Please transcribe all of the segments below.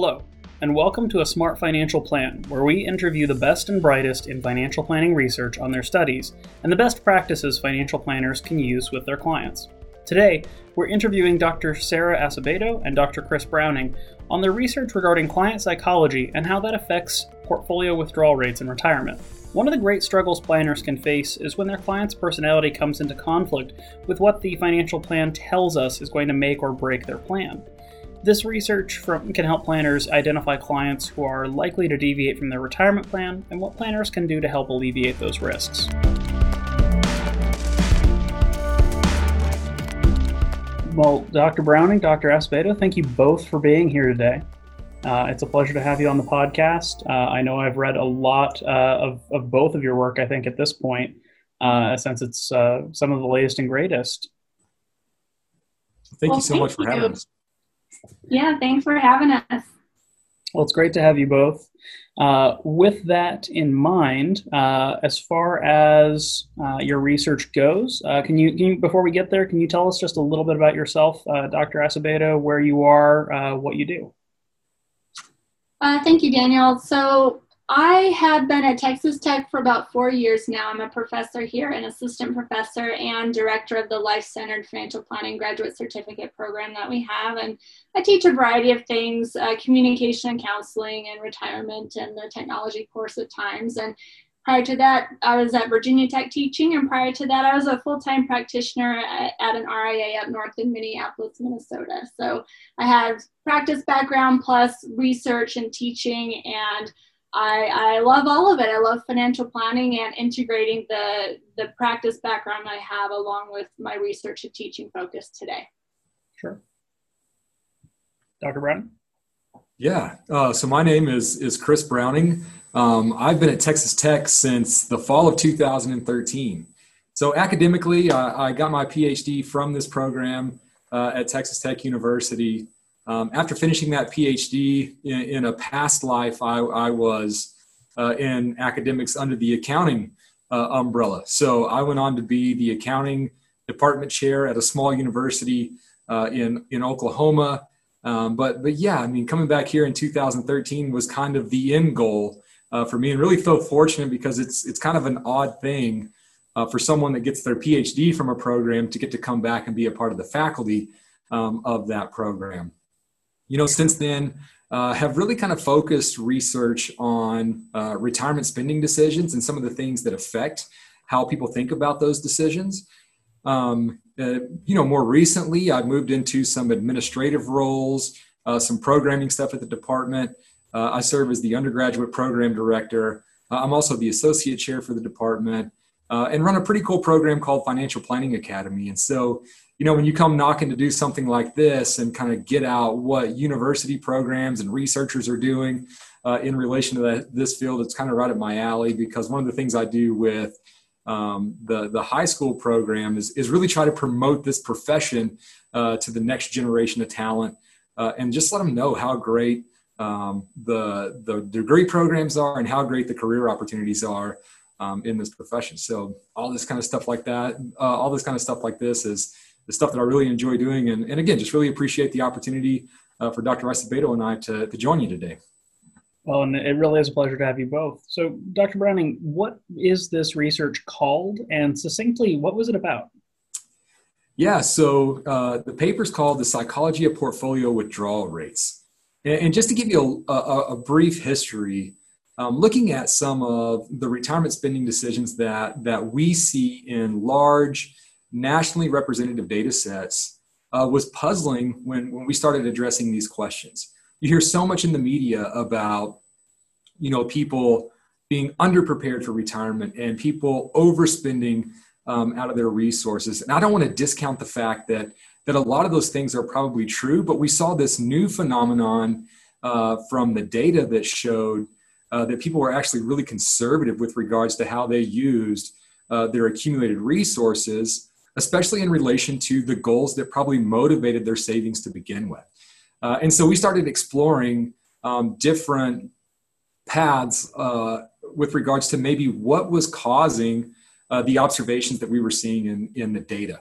Hello, and welcome to a Smart Financial Plan, where we interview the best and brightest in financial planning research on their studies and the best practices financial planners can use with their clients. Today, we're interviewing Dr. Sarah Asebedo and Dr. Chris Browning on their research regarding client psychology and how that affects portfolio withdrawal rates in retirement. One of the great struggles planners can face is when their client's personality comes into conflict with what the financial plan tells us is going to make or break their plan. This research from, can help planners identify clients who are likely to deviate from their retirement plan and what planners can do to help alleviate those risks. Well, Dr. Browning, Dr. Asebedo, thank you both for being here today. Uh, it's a pleasure to have you on the podcast. Uh, I know I've read a lot uh, of, of both of your work, I think, at this point, uh, since it's uh, some of the latest and greatest. Thank well, you so thank much for you. having us. Yeah, thanks for having us. Well, it's great to have you both. Uh, with that in mind, uh, as far as uh, your research goes, uh, can you, can, you, before we get there, can you tell us just a little bit about yourself, uh, Dr. Asebedo, where you are, uh, what you do? thank you, Daniel. So I have been at Texas Tech for about four years now. I'm a professor here, an assistant professor, and director of the Life Centered Financial Planning Graduate Certificate program that we have. And I teach a variety of things uh, communication and counseling, and retirement, and the technology course at times. And prior to that, I was at Virginia Tech teaching. And prior to that, I was a full time practitioner at, at an RIA up north in Minneapolis, Minnesota. So I have practice background plus research and teaching. And I, I love all of it. I love financial planning and integrating the, the practice background I have along with my research and teaching focus today. Sure. Dr. Brown? Yeah, uh, so my name is, is Chris Browning. Um, I've been at Texas Tech since the fall of 2013. So academically, uh, I got my PhD from this program uh, at Texas Tech University. Um, after finishing that PhD in, in a past life, I, I was uh, in academics under the accounting uh, umbrella. So I went on to be the accounting department chair at a small university uh, in in Oklahoma. Um, but but yeah, I mean, coming back here in 2013 was kind of the end goal uh, for me, and really feel fortunate because it's it's kind of an odd thing uh, for someone that gets their PhD from a program to get to come back and be a part of the faculty um, of that program you know, since then, uh, have really kind of focused research on uh, retirement spending decisions and some of the things that affect how people think about those decisions. Um, uh, you know, more recently, I've moved into some administrative roles, uh, some programming stuff at the department. Uh, I serve as the undergraduate program director. Uh, I'm also the associate chair for the department and run a pretty cool program called Financial Planning Academy. And so, you know, when you come knocking to do something like this and kind of get out what university programs and researchers are doing uh, in relation to that, this field, it's kind of right up my alley because one of the things I do with um, the, the high school program is, is really try to promote this profession uh, to the next generation of talent uh, and just let them know how great um, the, the degree programs are and how great the career opportunities are um, in this profession. So all this kind of stuff like that, uh, all this kind of stuff like this is, the stuff that I really enjoy doing. And, and again, just really appreciate the opportunity uh, for Dr. Asebedo and I to, to join you today. Well, and it really is a pleasure to have you both. So, Dr. Browning, what is this research called? And succinctly, what was it about? Yeah, so uh, the paper is called The Psychology of Portfolio Withdrawal Rates. And, and just to give you a, a, a brief history, um, looking at some of the retirement spending decisions that, that we see in large nationally representative data sets uh, was puzzling when, when we started addressing these questions. You hear so much in the media about, you know, people being underprepared for retirement and people overspending um, out of their resources. And I don't want to discount the fact that that a lot of those things are probably true, but we saw this new phenomenon uh, from the data that showed uh, that people were actually really conservative with regards to how they used uh, their accumulated resources especially in relation to the goals that probably motivated their savings to begin with. Uh, and so we started exploring um, different paths uh, with regards to maybe what was causing uh, the observations that we were seeing in, in the data.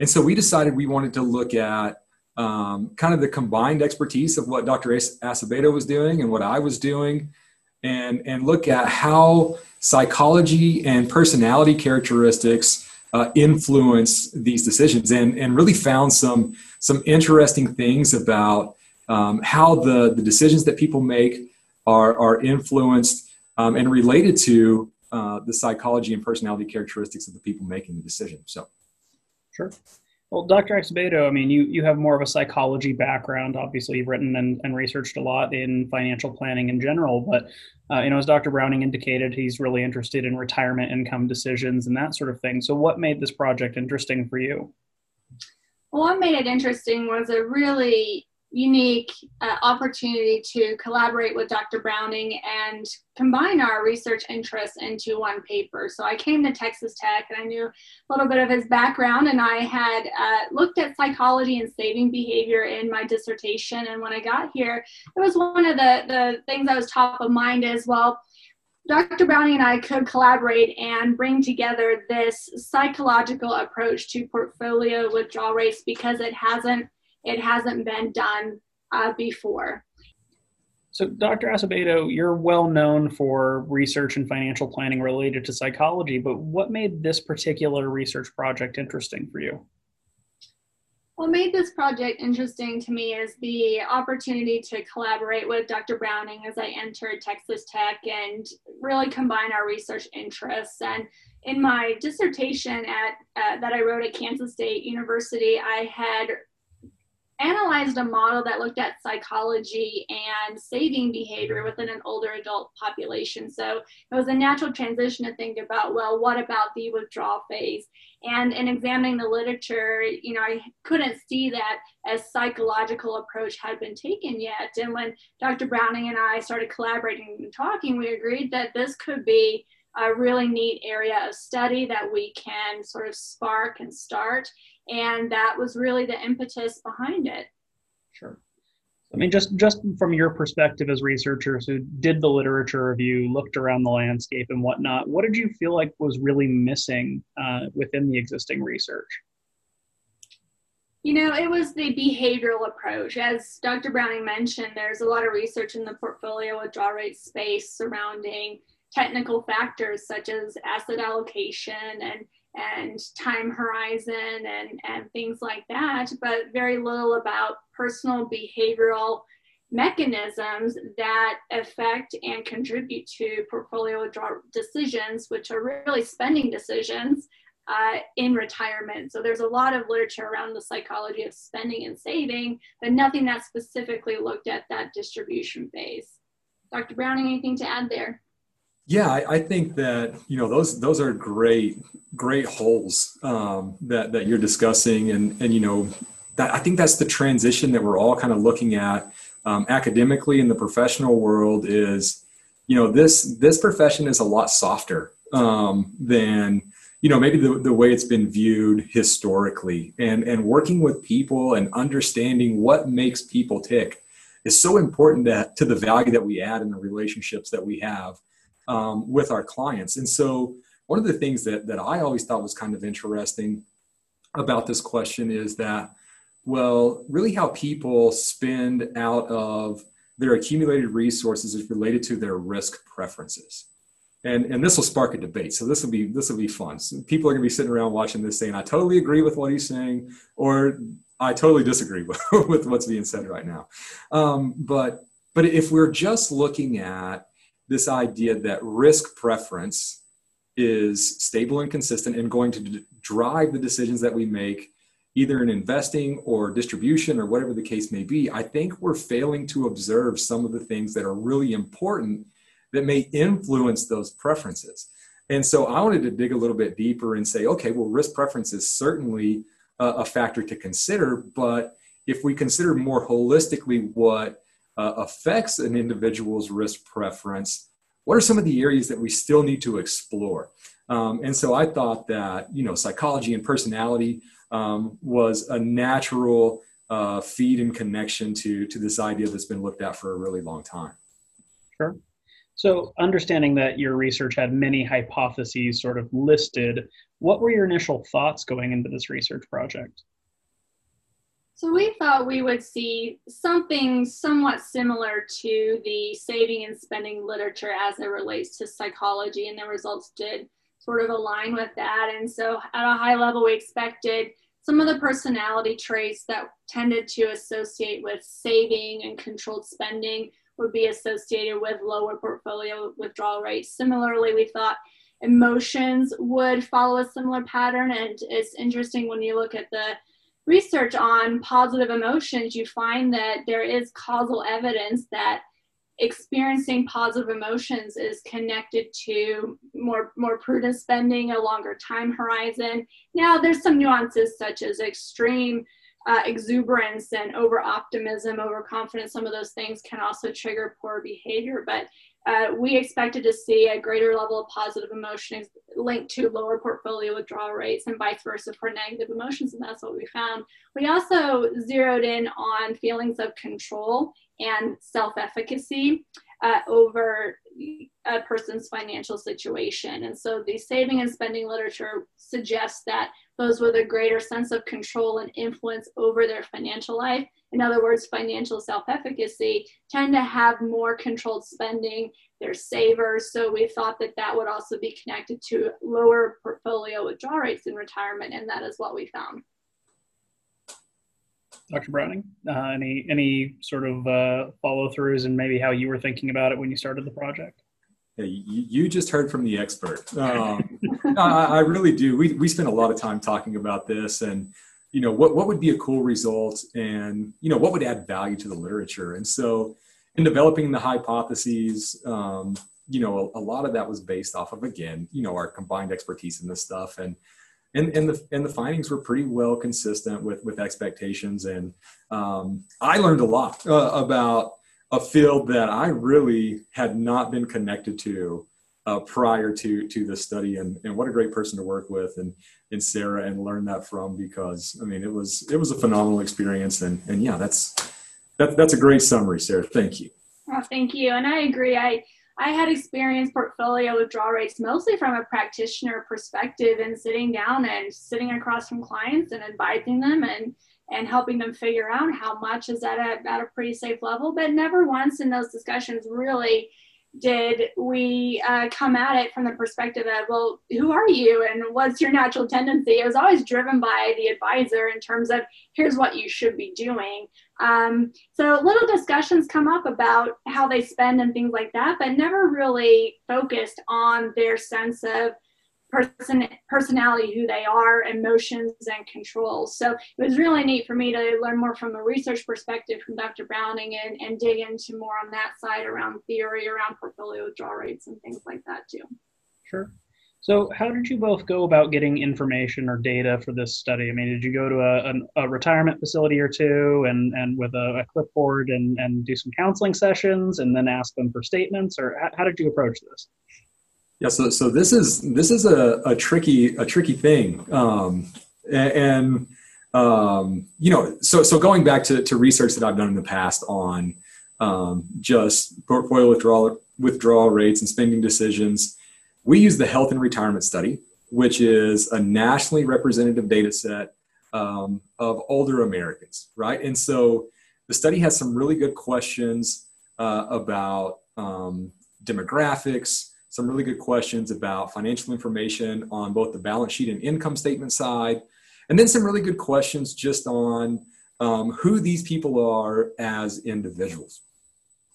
And so we decided we wanted to look at um, kind of the combined expertise of what Dr. Asebedo was doing and what I was doing, and, and look at how psychology and personality characteristics uh, influence these decisions and, and really found some, some interesting things about um, how the, the decisions that people make are, are influenced um, and related to uh, the psychology and personality characteristics of the people making the decision. So, sure. Well, Dr. Asebedo, I mean, you, you have more of a psychology background. Obviously, you've written and, and researched a lot in financial planning in general. But, uh, you know, as Dr. Browning indicated, he's really interested in retirement income decisions and that sort of thing. So, what made this project interesting for you? Well, what made it interesting was a really unique uh, opportunity to collaborate with Dr. Browning and combine our research interests into one paper. So I came to Texas Tech and I knew a little bit of his background, and I had uh, looked at psychology and saving behavior in my dissertation. And when I got here, it was one of the, the things that was top of mind as well. Dr. Browning and I could collaborate and bring together this psychological approach to portfolio withdrawal rates because it hasn't it hasn't been done uh, before. So, Dr. Asebedo, you're well known for research and financial planning related to psychology, but what made this particular research project interesting for you? What made this project interesting to me is the opportunity to collaborate with Dr. Browning as I entered Texas Tech and really combine our research interests. And in my dissertation at uh, that I wrote at Kansas State University, I had analyzed a model that looked at psychology and saving behavior within an older adult population. So it was a natural transition to think about, well, what about the withdrawal phase? And in examining the literature, you know, I couldn't see that a psychological approach had been taken yet. And when Dr. Browning and I started collaborating and talking, we agreed that this could be a really neat area of study that we can sort of spark and start and that was really the impetus behind it sure i mean just just from your perspective as researchers who did the literature review looked around the landscape and whatnot what did you feel like was really missing uh, within the existing research you know, it was the behavioral approach. As Dr. Browning mentioned, there's a lot of research in the portfolio withdrawal rate space surrounding technical factors such as asset allocation and and time horizon and, and things like that, but very little about personal behavioral mechanisms that affect and contribute to portfolio decisions, which are really spending decisions uh, in retirement. So there's a lot of literature around the psychology of spending and saving, but nothing that specifically looked at that distribution phase. Dr. Browning, anything to add there? Yeah, I, I, think that you know those those are great great holes um, that that you're discussing, and and you know that I think that's the transition that we're all kind of looking at um, academically in the professional world. Is you know this this profession is a lot softer um, than you know maybe the, the way it's been viewed historically, and and working with people and understanding what makes people tick is so important that, to the value that we add in the relationships that we have um, with our clients. And so, one of the things that, that I always thought was kind of interesting about this question is that, well, really how people spend out of their accumulated resources is related to their risk preferences. And, and this will spark a debate. So this will be this will be fun. So people are going to be sitting around watching this saying, "I totally agree with what he's saying," or "I totally disagree with, with what's being said right now." Um, but but if we're just looking at this idea that risk preference is stable and consistent and going to d- drive the decisions that we make either in investing or distribution or whatever the case may be i think we're failing to observe some of the things that are really important that may influence those preferences. And so i wanted to dig a little bit deeper and say okay well risk preference is certainly a, a factor to consider but if we consider more holistically what uh, affects an individual's risk preference, what are some of the areas that we still need to explore? Um, and so I thought that you know psychology and personality um, was a natural uh, feed and connection to to this idea that's been looked at for a really long time. Sure. So, understanding that your research had many hypotheses sort of listed, what were your initial thoughts going into this research project? So we thought we would see something somewhat similar to the saving and spending literature as it relates to psychology, and the results did sort of align with that. And so at a high level, we expected some of the personality traits that tended to associate with saving and controlled spending would be associated with lower portfolio withdrawal rates. Similarly, we thought emotions would follow a similar pattern. And it's interesting when you look at the research on positive emotions, you find that there is causal evidence that experiencing positive emotions is connected to more more prudent spending a longer time horizon. Now there's some nuances such as extreme uh, exuberance and over optimism overconfidence. Some of those things can also trigger poor behavior but uh, we expected to see a greater level of positive emotions linked to lower portfolio withdrawal rates and vice versa for negative emotions, and that's what we found. We also zeroed in on feelings of control and self efficacy uh, over a person's financial situation. And so the saving and spending literature suggests that those with a greater sense of control and influence over their financial life, in other words, financial self efficacy, tend to have more controlled spending. They're savers. So we thought that that would also be connected to lower portfolio withdrawal rates in retirement. And that is what we found. Dr. Browning, uh, any any sort of uh, follow throughs and maybe how you were thinking about it when you started the project? Yeah, you, you just heard from the expert. Um, I, I, really do. We we spent a lot of time talking about this, and you know what what would be a cool result, and you know what would add value to the literature. And so, in developing the hypotheses, um, you know, a, a lot of that was based off of again, you know, our combined expertise in this stuff, and and, and the and the findings were pretty well consistent with with expectations and um, i learned a lot uh, about a field that i really had not been connected to uh, prior to to this study and, and what a great person to work with and and sarah and learn that from because i mean it was it was a phenomenal experience and and yeah that's that, that's a great summary sarah thank you oh, thank you and i agree i I had experienced portfolio withdrawal rates mostly from a practitioner perspective and sitting down and sitting across from clients and advising them and and helping them figure out how much is at at a pretty safe level. But never once in those discussions really did we uh, come at it from the perspective of, well, who are you and what's your natural tendency? It was always driven by the advisor in terms of here's what you should be doing. Um, so little discussions come up about how they spend and things like that, but never really focused on their sense of person personality, who they are, emotions, and controls. So it was really neat for me to learn more from a research perspective from Dr. Browning and, and dig into more on that side around theory, around portfolio draw rates, and things like that too. Sure. So, how did you both go about getting information or data for this study? I mean, did you go to a, a, a retirement facility or two and, and with a, a, clipboard and, and do some counseling sessions and then ask them for statements, or how, how did you approach this? Yeah, so so this is this is a, a tricky a tricky thing, um, and, um, you know, so so going back to, to research that I've done in the past on um, just portfolio withdrawal withdrawal rates and spending decisions, we use the Health and Retirement Study, which is a nationally representative data set um, of older Americans, right? And so the study has some really good questions uh, about um, demographics some really good questions about financial information on both the balance sheet and income statement side, and then some really good questions just on um, who these people are as individuals.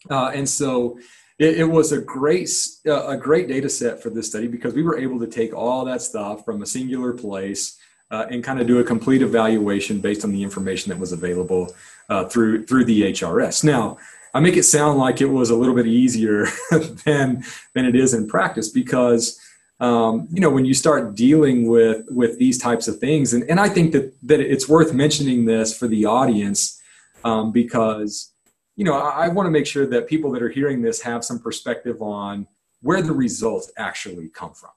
Uh, and so it, it, was a great uh, a great data set for this study because we were able to take all that stuff from a singular place uh, and kind of do a complete evaluation based on the information that was available uh, through through the HRS. Now, I make it sound like it was a little bit easier than than it is in practice because um, you know when you start dealing with with these types of things and, and I think that that it's worth mentioning this for the audience um, because you know I, I want to make sure that people that are hearing this have some perspective on where the results actually come from.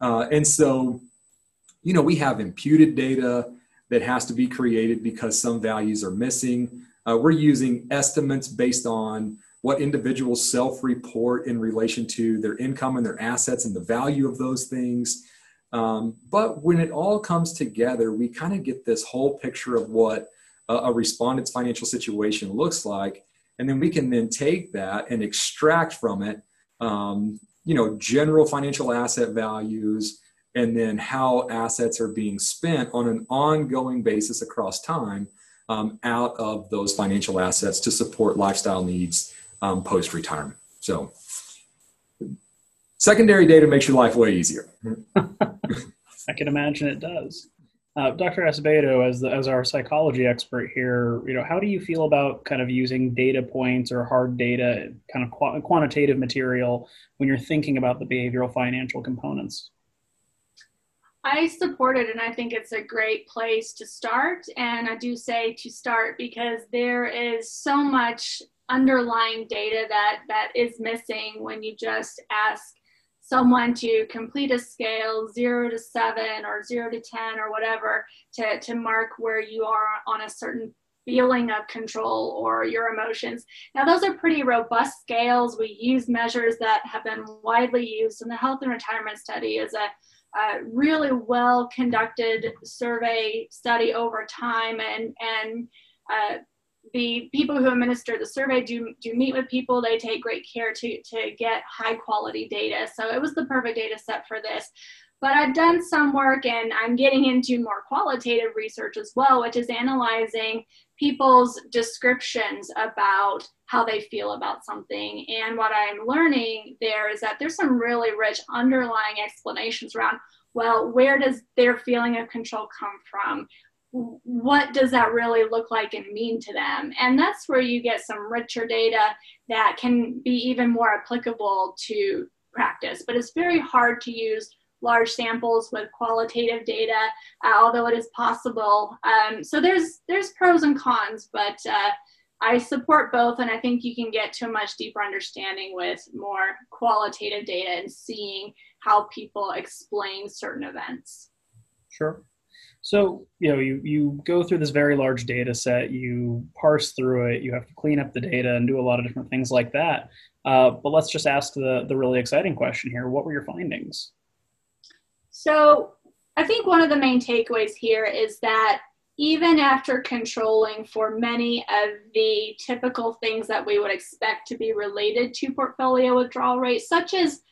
Uh, and so you know we have imputed data that has to be created because some values are missing uh, we're using estimates based on what individuals self report in relation to their income and their assets and the value of those things. Um, but when it all comes together, we kind of get this whole picture of what a, a respondent's financial situation looks like. And then we can then take that and extract from it, um, you know, general financial asset values, and then how assets are being spent on an ongoing basis across time um, out of those financial assets to support lifestyle needs um, post retirement. So, secondary data makes your life way easier. I can imagine it does. Uh, Dr. Asebedo, as the, as our psychology expert here, you know, how do you feel about kind of using data points or hard data, kind of qu- quantitative material, when you're thinking about the behavioral financial components? I support it, and I think it's a great place to start. And I do say to start because there is so much underlying data that that is missing when you just ask someone to complete a scale zero to seven or zero to 10 or whatever to, to mark where you are on a certain feeling of control or your emotions. Now, those are pretty robust scales. We use measures that have been widely used in the health and retirement study is a, really well conducted survey study over time and, and uh, the people who administer the survey do, do meet with people. They take great care to, to get high quality data. So it was the perfect data set for this. But I've done some work and I'm getting into more qualitative research as well, which is analyzing people's descriptions about how they feel about something. And what I'm learning there is that there's some really rich underlying explanations around well, where does their feeling of control come from? what does that really look like and mean to them? And that's where you get some richer data that can be even more applicable to practice. But it's very hard to use large samples with qualitative data, uh, although it is possible. Um, so there's there's pros and cons, but uh, I support both, and I think you can get to a much deeper understanding with more qualitative data and seeing how people explain certain events. Sure. So, you know, you, you go through this very large data set, you parse through it, you have to clean up the data and do a lot of different things like that. Uh, but let's just ask the, the really exciting question here. What were your findings? So, I think one of the main takeaways here is that even after controlling for many of the typical things that we would expect to be related to portfolio withdrawal rates, such as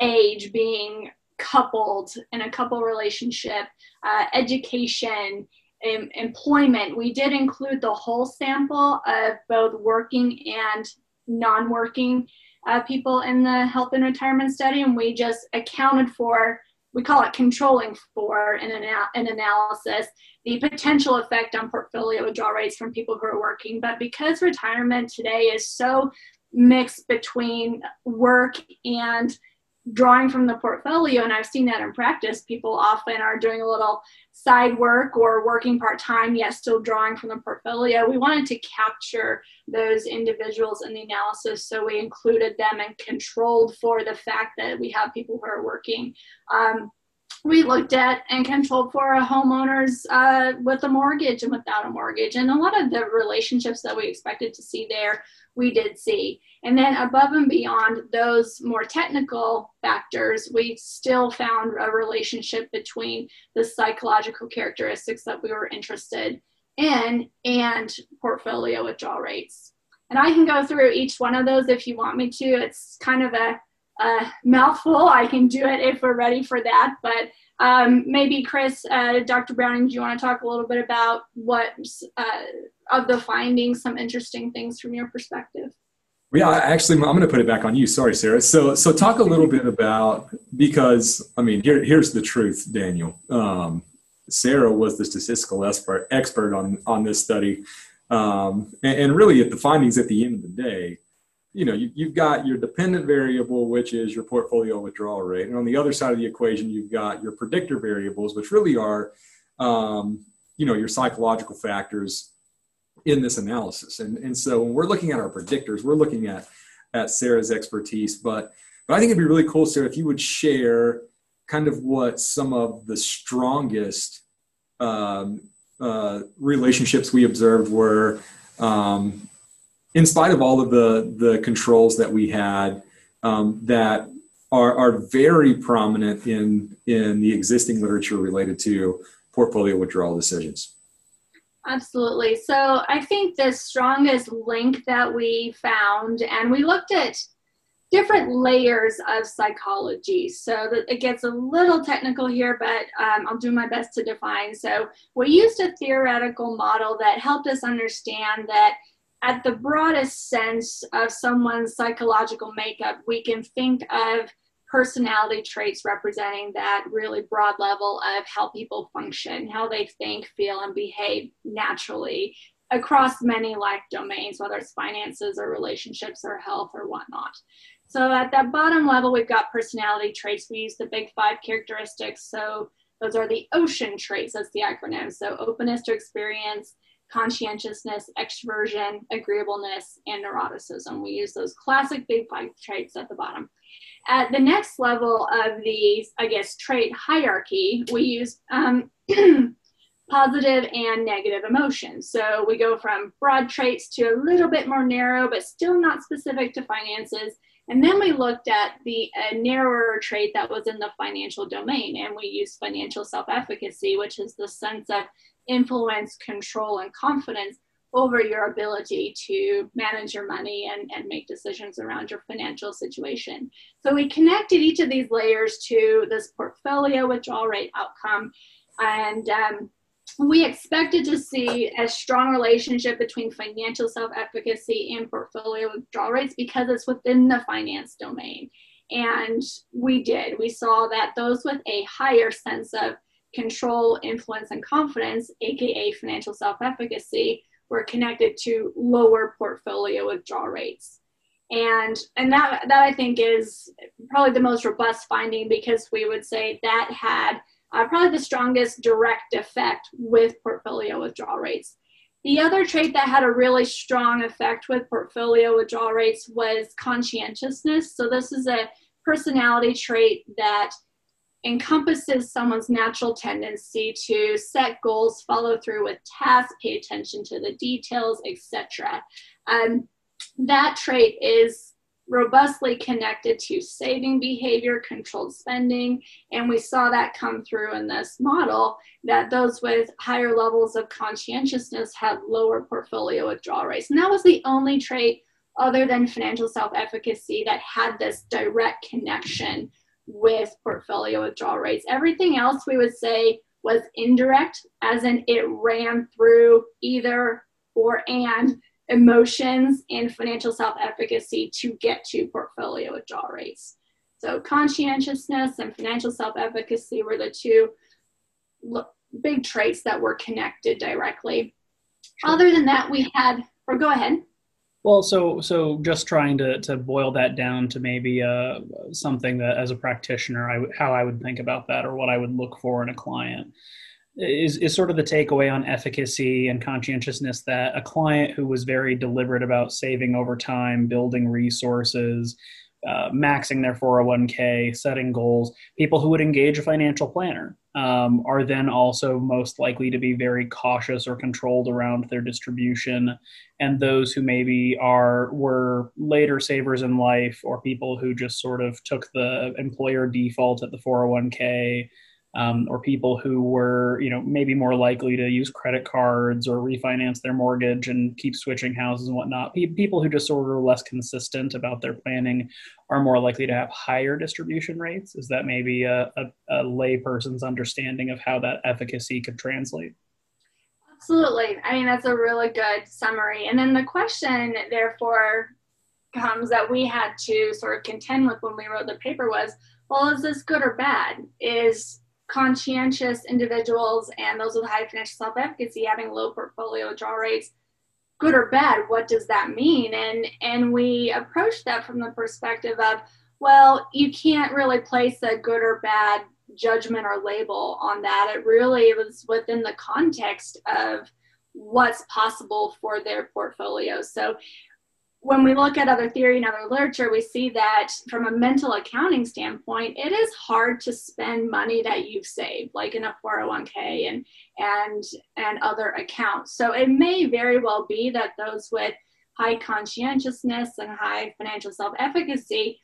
age being coupled in a couple relationship, uh, education, em- employment. We did include the whole sample of both working and non working uh, people in the health and retirement study, and we just accounted for, we call it controlling for an, an analysis, the potential effect on portfolio withdrawal rates from people who are working. But because retirement today is so mixed between work and drawing from the portfolio and i've seen that in practice. People often are doing a little side work or working part-time yet still drawing from the portfolio. We wanted to capture those individuals in the analysis so we included them and controlled for the fact that we have people who are working um, we looked at and controlled for homeowners uh, with a mortgage and without a mortgage and a lot of the relationships that we expected to see there we did see. And then above and beyond those more technical factors, we still found a relationship between the psychological characteristics that we were interested in and portfolio withdrawal rates. And I can go through each one of those if you want me to. It's kind of a, a mouthful. I can do it if we're ready for that. But um, maybe Chris, uh, Dr. Browning, do you want to talk a little bit about what uh, of the findings, some interesting things from your perspective? Yeah, actually, I'm going to put it back on you. Sorry, Sarah. So, so talk a little bit about because I mean, here, here's the truth, Daniel. Um, Sarah was the statistical expert expert on on this study, um, and, and, really, at the findings at the end of the day, you know, you, you've got your dependent variable, which is your portfolio withdrawal rate, and on the other side of the equation, you've got your predictor variables, which really are, um, you know, your psychological factors in this analysis. And, and so when we're looking at our predictors, we're looking at, at Sarah's expertise. But, but I think it'd be really cool, Sarah, if you would share kind of what some of the strongest um, uh, relationships we observed were um, in spite of all of the, the controls that we had um, that are, are very prominent in, in the existing literature related to portfolio withdrawal decisions. Absolutely. So I think the strongest link that we found, and we looked at different layers of psychology. So it gets a little technical here, but um, I'll do my best to define. So we used a theoretical model that helped us understand that at the broadest sense of someone's psychological makeup, we can think of personality traits representing that really broad level of how people function, how they think, feel, and behave naturally across many life domains, whether it's finances or relationships or health or whatnot. So at that bottom level, we've got personality traits. We use the big five characteristics. So those are the ocean traits, that's the acronym. So openness to experience, conscientiousness, extroversion, agreeableness, and neuroticism. We use those classic big five traits at the bottom. At the next level of the, I guess, trait hierarchy, we use um, positive and negative emotions. So we go from broad traits to a little bit more narrow, but still not specific to finances. And then we looked at the narrower trait that was in the financial domain, and we used financial self efficacy, which is the sense of influence, control, and confidence over your ability to manage your money and, and make decisions around your financial situation. So we connected each of these layers to this portfolio withdrawal rate outcome. And um, we expected to see a strong relationship between financial self efficacy and portfolio withdrawal rates because it's within the finance domain. And we did. We saw that those with a higher sense of control, influence, and confidence, aka financial self efficacy, were connected to lower portfolio withdrawal rates. And and that that I think is probably the most robust finding because we would say that had uh, probably the strongest direct effect with portfolio withdrawal rates. The other trait that had a really strong effect with portfolio withdrawal rates was conscientiousness. So this is a personality trait that encompasses someone's natural tendency to set goals, follow through with tasks, pay attention to the details, etc. Um, that trait is robustly connected to saving behavior, controlled spending, and we saw that come through in this model that those with higher levels of conscientiousness had lower portfolio withdrawal rates. And that was the only trait other than financial self efficacy that had this direct connection with portfolio withdrawal rates. Everything else we would say was indirect, as in it ran through either or and emotions and financial self efficacy to get to portfolio withdrawal rates. So, conscientiousness and financial self efficacy were the two big traits that were connected directly. Other than that, we had, or go ahead. Well, so so just trying to to boil that down to maybe uh, something that, as a practitioner, I how I would think about that, or what I would look for in a client, is is sort of the takeaway on efficacy and conscientiousness that a client who was very deliberate about saving over time, building resources, uh, maxing their 401k, setting goals, people who would engage a financial planner um, are then also most likely to be very cautious or controlled around their distribution. And those who maybe are were later savers in life or people who just sort of took the employer default at the 401k um, or people who were, you know, maybe more likely to use credit cards or refinance their mortgage and keep switching houses and whatnot. people who just sort of are less consistent about their planning are more likely to have higher distribution rates. Is that maybe a, a, a layperson's understanding of how that efficacy could translate? Absolutely. I mean, that's a really good summary. And then the question, therefore, comes that we had to sort of contend with when we wrote the paper was well, is this good or bad? Is conscientious individuals and those with high financial self efficacy having low portfolio draw rates good or bad what does that mean? And and we approach that from the perspective of well you can't really place a good or bad judgment or label on that. It really was within the context of what's possible for their portfolio. So when we look at other theory and other literature, we see that from a mental accounting standpoint, it is hard to spend money that you've saved, like in a 401k and and and other accounts. So it may very well be that those with high conscientiousness and high financial self-efficacy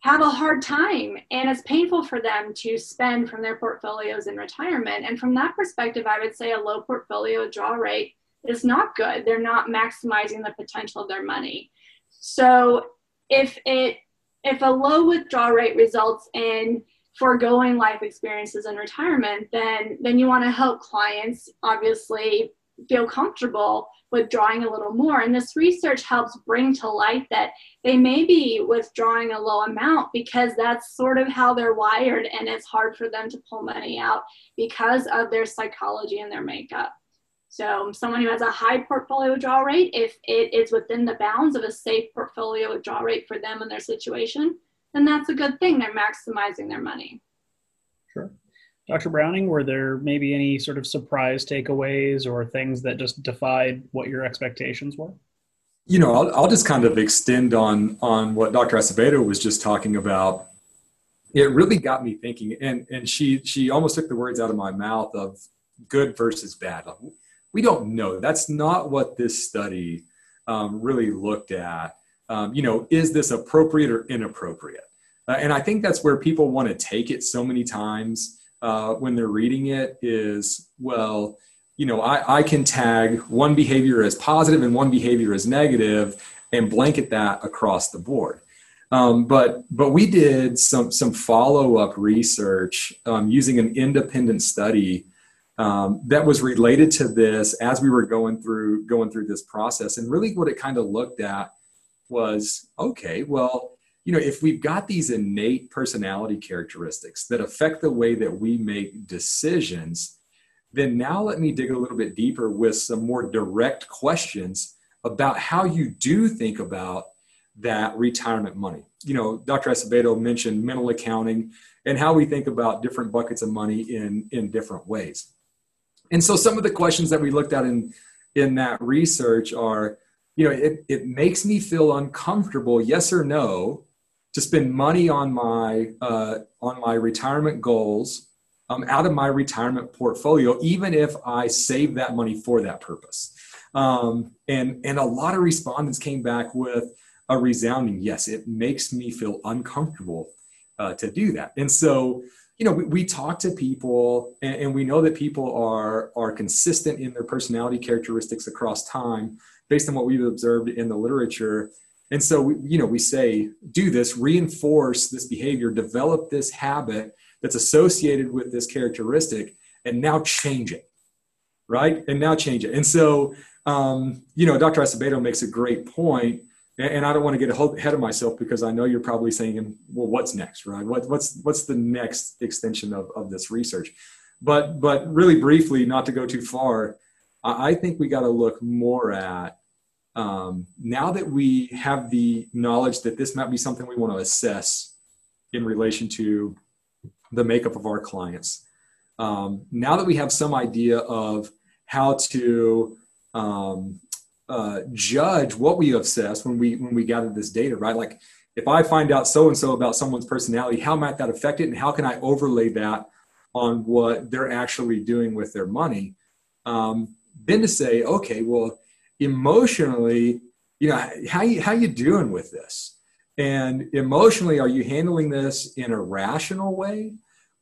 have a hard time and it's painful for them to spend from their portfolios in retirement. And from that perspective, I would say a low portfolio draw rate is not good. They're not maximizing the potential of their money. So if it if a low withdrawal rate results in foregoing life experiences in retirement, then then you want to help clients obviously feel comfortable withdrawing a little more. And this research helps bring to light that they may be withdrawing a low amount because that's sort of how they're wired and it's hard for them to pull money out because of their psychology and their makeup. So someone who has a high portfolio withdrawal rate, if it is within the bounds of a safe portfolio withdrawal rate for them and their situation, then that's a good thing. They're maximizing their money. Sure. Dr. Browning, were there maybe any sort of surprise takeaways or things that just defied what your expectations were? You know, I'll, I'll just kind of extend on on what Dr. Asebedo was just talking about. It really got me thinking, and and she she almost took the words out of my mouth of good versus bad. We don't know. That's not what this study um, really looked at. Um, you know, is this appropriate or inappropriate? Uh, and I think that's where people want to take it so many times uh, when they're reading it is, well, you know, I, I can tag one behavior as positive and one behavior as negative and blanket that across the board. Um, but but we did some some follow up research um, using an independent study um, that was related to this as we were going through going through this process. And really, what it kind of looked at was okay, well, you know, if we've got these innate personality characteristics that affect the way that we make decisions, then now let me dig a little bit deeper with some more direct questions about how you do think about that retirement money. You know, Dr. Asebedo mentioned mental accounting and how we think about different buckets of money in, in different ways. And so some of the questions that we looked at in, in that research are, you know, it, it makes me feel uncomfortable, yes or no, to spend money on my uh, on my retirement goals um, out of my retirement portfolio, even if I save that money for that purpose. Um, and and a lot of respondents came back with a resounding yes. It makes me feel uncomfortable uh, to do that. And so you know we, we talk to people and, and we know that people are are consistent in their personality characteristics across time based on what we've observed in the literature and so, we, you know, we say, do this, reinforce this behavior, develop this habit that's associated with this characteristic, and now change it, right? And now change it. And so, um, you know, Dr. Asebedo makes a great point, and, I don't want to get ahead of myself because I know you're probably saying, well, what's next, right? What, what's what's the next extension of, of this research? But but really briefly, not to go too far, I think we got to look more at um, now that we have the knowledge that this might be something we want to assess in relation to the makeup of our clients, um, now that we have some idea of how to um, uh, judge what we assess when we when we gather this data, right? Like if I find out so and so about someone's personality, how might that affect it, and how can I overlay that on what they're actually doing with their money? Um, then to say, okay, well emotionally, you know, how you, how you doing with this? And emotionally, are you handling this in a rational way?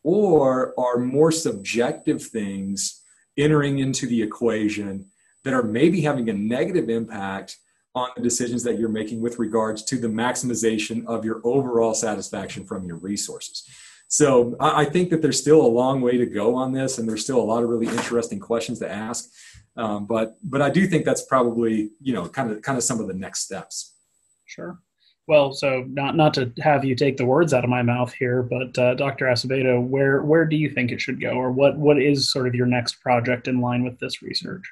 Or are more subjective things entering into the equation that are maybe having a negative impact on the decisions that you're making with regards to the maximization of your overall satisfaction from your resources? So I think that there's still a long way to go on this, and there's still a lot of really interesting questions to ask. Um, but but I do think that's probably you know kind of kind of some of the next steps. Sure. Well, so not not to have you take the words out of my mouth here, but uh, Dr. Asebedo, where where do you think it should go, or what what is sort of your next project in line with this research?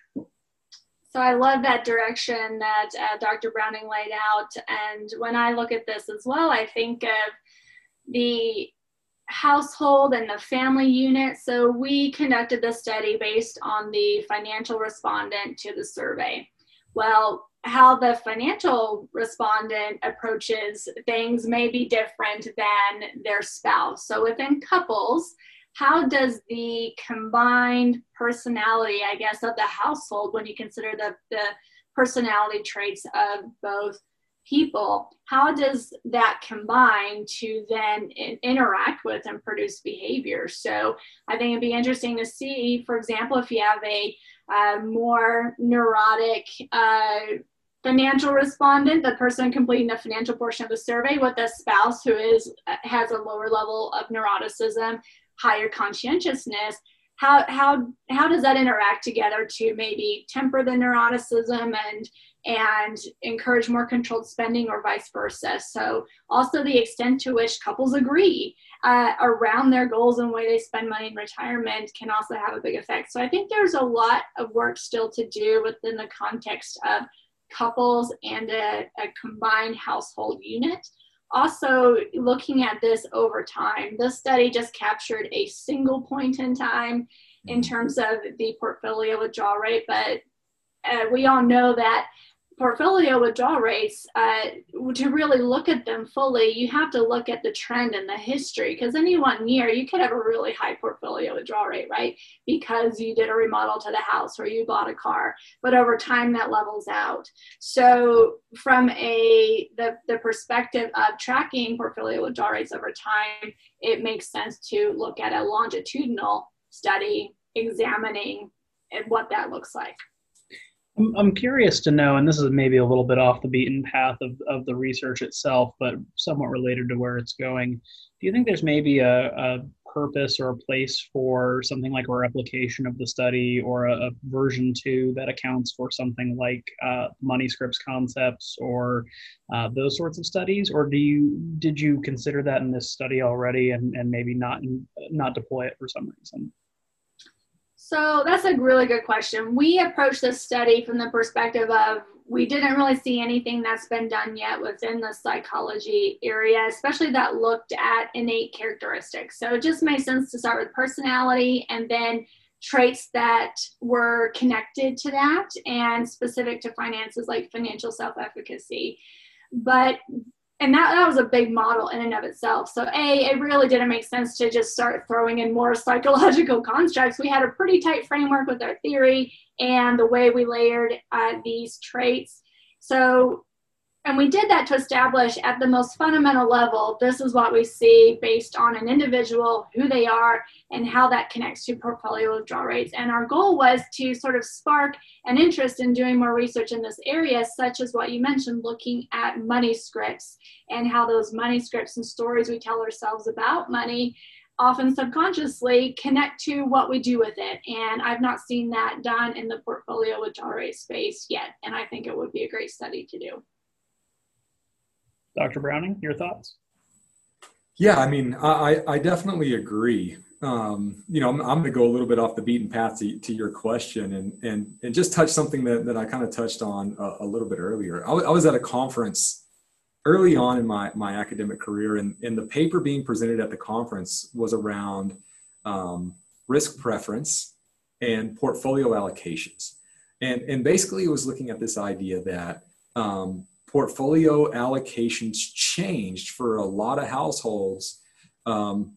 So I love that direction that uh, Dr. Browning laid out, and when I look at this as well, I think of the household and the family unit. So we conducted the study based on the financial respondent to the survey. Well, how the financial respondent approaches things may be different than their spouse. So within couples, how does the combined personality, I guess, of the household, when you consider the, the personality traits of both people, how does that combine to then in, interact with and produce behavior? So I think it'd be interesting to see, for example, if you have a uh, more neurotic uh, financial respondent, the person completing the financial portion of the survey, with a spouse who is uh, has a lower level of neuroticism, higher conscientiousness. How how how does that interact together to maybe temper the neuroticism and and encourage more controlled spending or vice versa. So, also the extent to which couples agree uh, around their goals and way they spend money in retirement can also have a big effect. So, I think there's a lot of work still to do within the context of couples and a, a combined household unit. Also, looking at this over time, this study just captured a single point in time in mm-hmm. terms of the portfolio withdrawal rate, but uh, we all know that portfolio withdrawal rates, uh, to really look at them fully, you have to look at the trend and the history because any one year you could have a really high portfolio withdrawal rate, right? Because you did a remodel to the house or you bought a car, but over time that levels out. So from a the, the perspective of tracking portfolio withdrawal rates over time, it makes sense to look at a longitudinal study examining and what that looks like. I'm, I'm curious to know, and this is maybe a little bit off the beaten path of, of the research itself, but somewhat related to where it's going. Do you think there's maybe a, a purpose or a place for something like a replication of the study or a, a version two that accounts for something like uh, money scripts concepts or uh, those sorts of studies? Or do you did you consider that in this study already and, and maybe not not deploy it for some reason? So that's a really good question. We approached this study from the perspective of we didn't really see anything that's been done yet within the psychology area, especially that looked at innate characteristics. So it just made sense to start with personality and then traits that were connected to that and specific to finances like financial self efficacy. But and that, that was a big model in and of itself. So, A, it really didn't make sense to just start throwing in more psychological constructs. We had a pretty tight framework with our theory and the way we layered uh, these traits. So, and we did that to establish at the most fundamental level this is what we see based on an individual, who they are, and how that connects to portfolio withdrawal rates. And our goal was to sort of spark an interest in doing more research in this area, such as what you mentioned, looking at money scripts and how those money scripts and stories we tell ourselves about money often subconsciously connect to what we do with it. And I've not seen that done in the portfolio withdrawal rate space yet. And I think it would be a great study to do. Dr. Browning, your thoughts? Yeah, I mean, I, I definitely agree. Um, you know, I'm, I'm going to go a little bit off the beaten path to, to your question and, and, and just touch something that, that I kind of touched on a, a little bit earlier. I, w- I was at a conference early on in my, my academic career, and, and the paper being presented at the conference was around um, risk preference and portfolio allocations. And, and basically, it was looking at this idea that um, portfolio allocations changed for a lot of households um,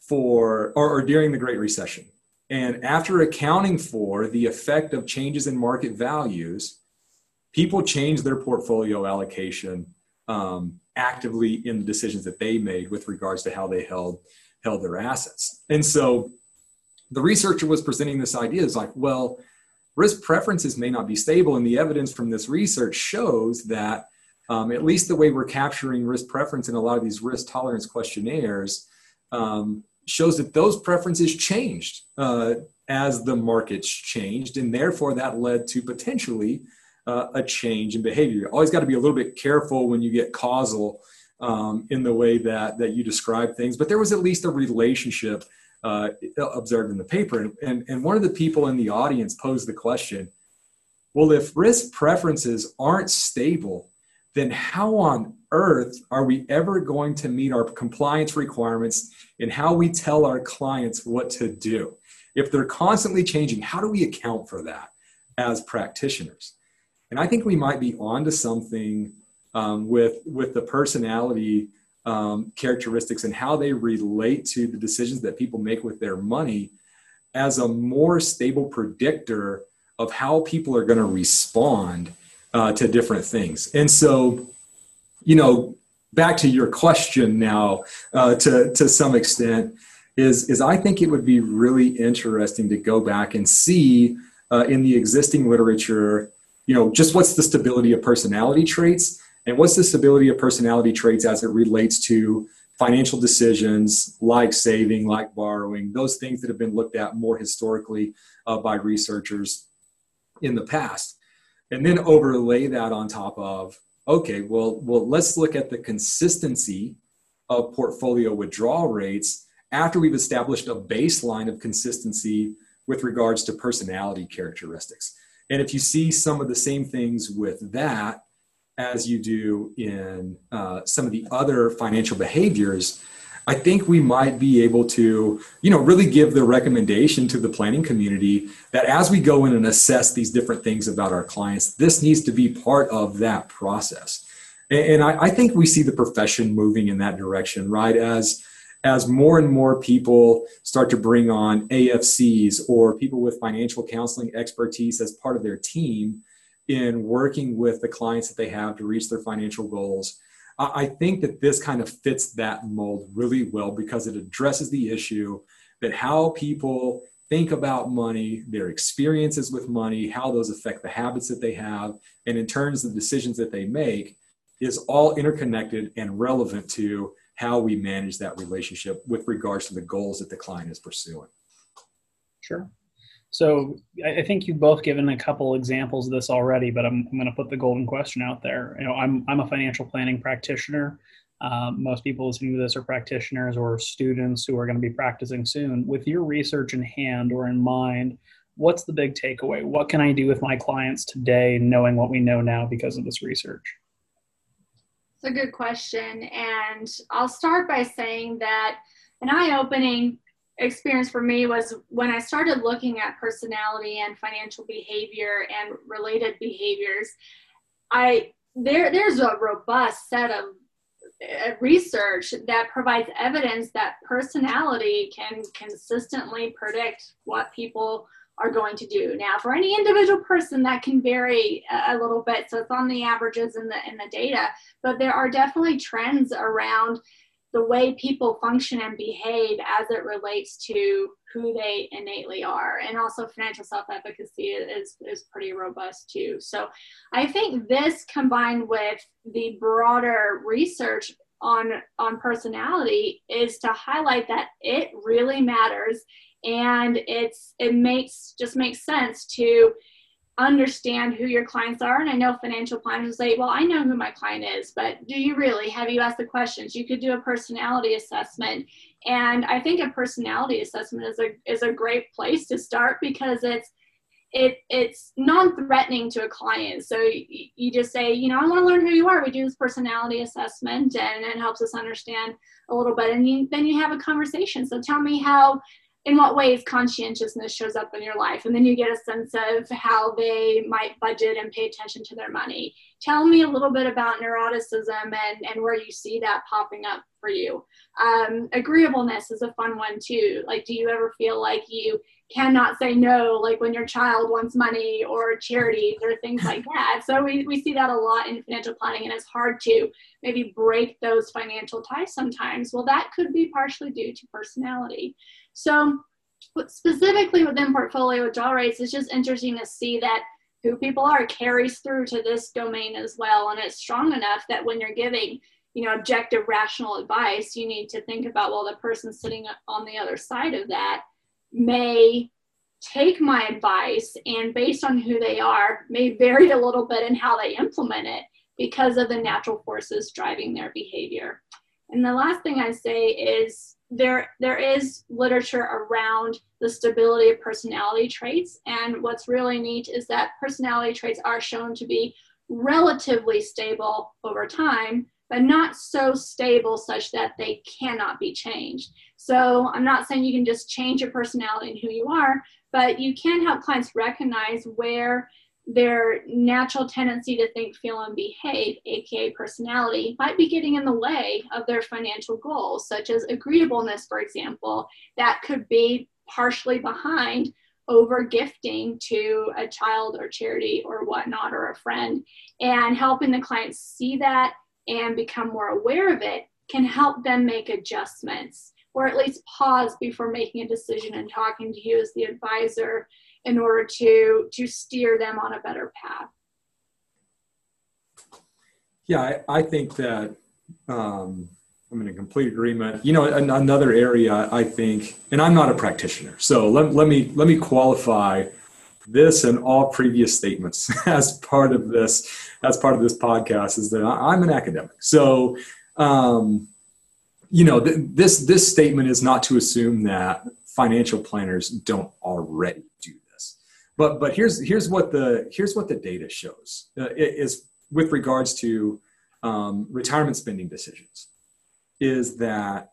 for or, or during the Great Recession. And after accounting for the effect of changes in market values, people changed their portfolio allocation um, actively in the decisions that they made with regards to how they held held their assets. And so the researcher was presenting this idea is like, well, risk preferences may not be stable, and the evidence from this research shows that um, at least the way we're capturing risk preference in a lot of these risk tolerance questionnaires um, shows that those preferences changed uh, as the markets changed, and therefore that led to potentially uh, a change in behavior. You always got to be a little bit careful when you get causal um, in the way that that you describe things, but there was at least a relationship uh, observed in the paper. And, and one of the people in the audience posed the question well, if risk preferences aren't stable, then how on earth are we ever going to meet our compliance requirements and how we tell our clients what to do? If they're constantly changing, how do we account for that as practitioners? And I think we might be onto something um, with, with the personality um, characteristics and how they relate to the decisions that people make with their money as a more stable predictor of how people are going to respond uh, to different things. And so you know, back to your question now, uh, to to some extent, is is I think it would be really interesting to go back and see uh, in the existing literature, you know, just what's the stability of personality traits and what's the stability of personality traits as it relates to financial decisions like saving, like borrowing, those things that have been looked at more historically uh, by researchers in the past. And then overlay that on top of, okay, well, well, let's look at the consistency of portfolio withdrawal rates after we've established a baseline of consistency with regards to personality characteristics. And if you see some of the same things with that as you do in uh, some of the other financial behaviors, I think we might be able to, you know, really give the recommendation to the planning community that as we go in and assess these different things about our clients, this needs to be part of that process. And, I, I think we see the profession moving in that direction, right? As as more and more people start to bring on AFCs or people with financial counseling expertise as part of their team in working with the clients that they have to reach their financial goals. I think that this kind of fits that mold really well because it addresses the issue that how people think about money, their experiences with money, how those affect the habits that they have, and in terms of the decisions that they make is all interconnected and relevant to how we manage that relationship with regards to the goals that the client is pursuing. Sure. So I think you've both given a couple examples of this already, but I'm, I'm going to put the golden question out there. You know, I'm I'm a financial planning practitioner. Um, most people listening to this are practitioners or students who are going to be practicing soon. With your research in hand or in mind, what's the big takeaway? What can I do with my clients today, knowing what we know now because of this research? It's a good question, and I'll start by saying that an eye-opening experience for me was when I started looking at personality and financial behavior and related behaviors. I there there's a robust set of uh, research that provides evidence that personality can consistently predict what people are going to do. Now, for any individual person, that can vary a little bit. So it's on the averages in the in the data, but there are definitely trends around the way people function and behave as it relates to who they innately are. And also financial self-efficacy is, is pretty robust too. So i think this combined with the broader research on on personality is to highlight that it really matters. And it's it makes just makes sense to understand who your clients are. And I know financial planners say, well, I know who my client is, but do you really? Have you asked the questions? You could do a personality assessment. And I think a personality assessment is a is a great place to start because it's it it's non-threatening to a client. So you, you just say, you know, I want to learn who you are. We do this personality assessment and it helps us understand a little bit. And you, then you have a conversation. So tell me how in what ways conscientiousness shows up in your life. And then you get a sense of how they might budget and pay attention to their money. Tell me a little bit about neuroticism and, and where you see that popping up for you. Um, agreeableness is a fun one too. Like do you ever feel like you cannot say no like when your child wants money or charities or things like that. So we, we see that a lot in financial planning and it's hard to maybe break those financial ties sometimes. Well that could be partially due to personality. So specifically within portfolio withdrawal rates, it's just interesting to see that who people are carries through to this domain as well. And it's strong enough that when you're giving, you know, objective rational advice, you need to think about, well, the person sitting on the other side of that may take my advice and based on who they are may vary a little bit in how they implement it because of the natural forces driving their behavior. And the last thing I say is there there is literature around the stability of personality traits and what's really neat is that personality traits are shown to be relatively stable over time but not so stable such that they cannot be changed so i'm not saying you can just change your personality and who you are but you can help clients recognize where their natural tendency to think, feel, and behave, aka personality, might be getting in the way of their financial goals, such as agreeableness, for example, that could be partially behind over gifting to a child or charity or whatnot or a friend, and helping the clients see that and become more aware of it can help them make adjustments or at least pause before making a decision and talking to you as the advisor in order to to steer them on a better path. Yeah i, I think that um, i'm in complete agreement. You know an, another area i think and i'm not a practitioner so let, let me let me qualify this and all previous statements as part of this as part of this podcast is that i'm an academic. So um, you know th- this this statement is not to assume that financial planners don't already do this. But but here's here's what the here's what the data shows uh, is with regards to um, retirement spending decisions is that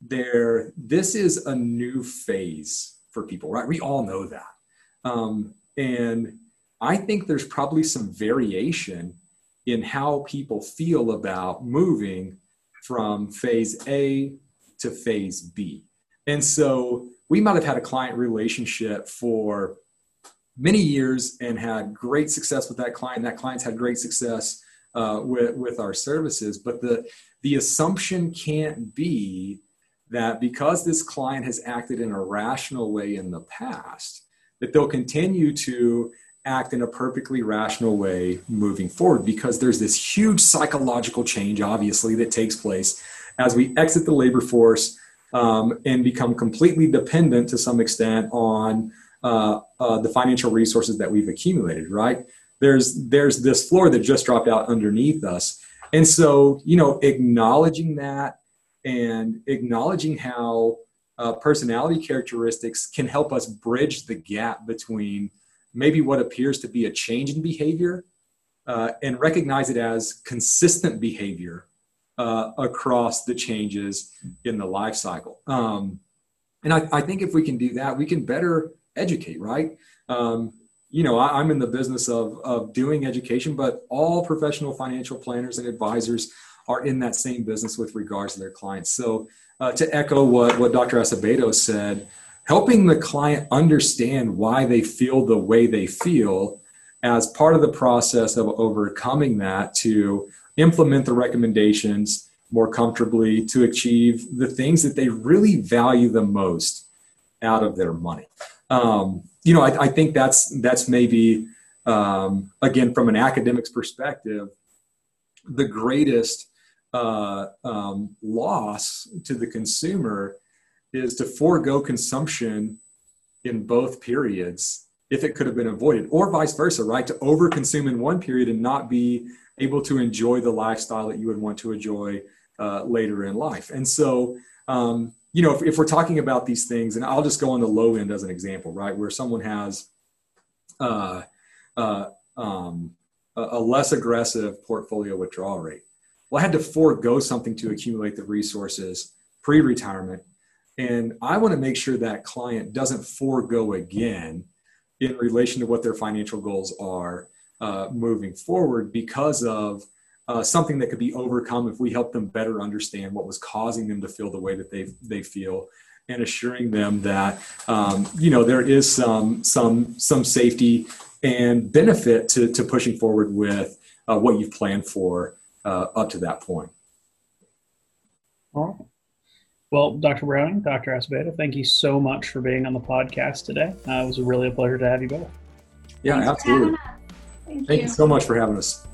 there this is a new phase for people right? We all know that. Um, and i think there's probably some variation in how people feel about moving from phase a to phase b and so we might have had a client relationship for many years and had great success with that client that client's had great success uh, with, with our services. But the, the assumption can't be that because this client has acted in a rational way in the past, that they'll continue to act in a perfectly rational way moving forward because there's this huge psychological change, obviously, that takes place as we exit the labor force um, and become completely dependent to some extent on uh, uh, the financial resources that we've accumulated, right? there's there's this floor that just dropped out underneath us and so you know acknowledging that and acknowledging how uh, personality characteristics can help us bridge the gap between maybe what appears to be a change in behavior uh, and recognize it as consistent behavior uh, across the changes in the life cycle. Um, and I, I, think if we can do that, we can better educate, right? Um, you know, I, am in the business of, of doing education, but all professional financial planners and advisors are in that same business with regards to their clients. So, uh, to echo what, what Dr. Asebedo said, helping the client understand why they feel the way they feel as part of the process of overcoming that to implement the recommendations more comfortably to achieve the things that they really value the most out of their money. Um, you know, I, I, think that's that's maybe um, again from an academic's perspective, the greatest uh, um, loss to the consumer is to forego consumption in both periods if it could have been avoided, or vice versa, right? To overconsume in one period and not be able to enjoy the lifestyle that you would want to enjoy uh, later in life. And so, um, you know, if, if, we're talking about these things, and I'll just go on the low end as an example, right, where someone has uh, uh, um, a, less aggressive portfolio withdrawal rate. Well, I had to forego something to accumulate the resources pre-retirement, and I want to make sure that client doesn't forego again in relation to what their financial goals are uh, moving forward because of uh, something that could be overcome if we help them better understand what was causing them to feel the way that they they feel and assuring them that um, you know there is some some some safety and benefit to, to pushing forward with uh, what you've planned for uh, up to that point. All right. Well, Dr. Browning, Dr. Asebedo, thank you so much for being on the podcast today. Uh, it was really a pleasure to have you both. Yeah, Thanks absolutely. Thank, thank you. you so much for having us.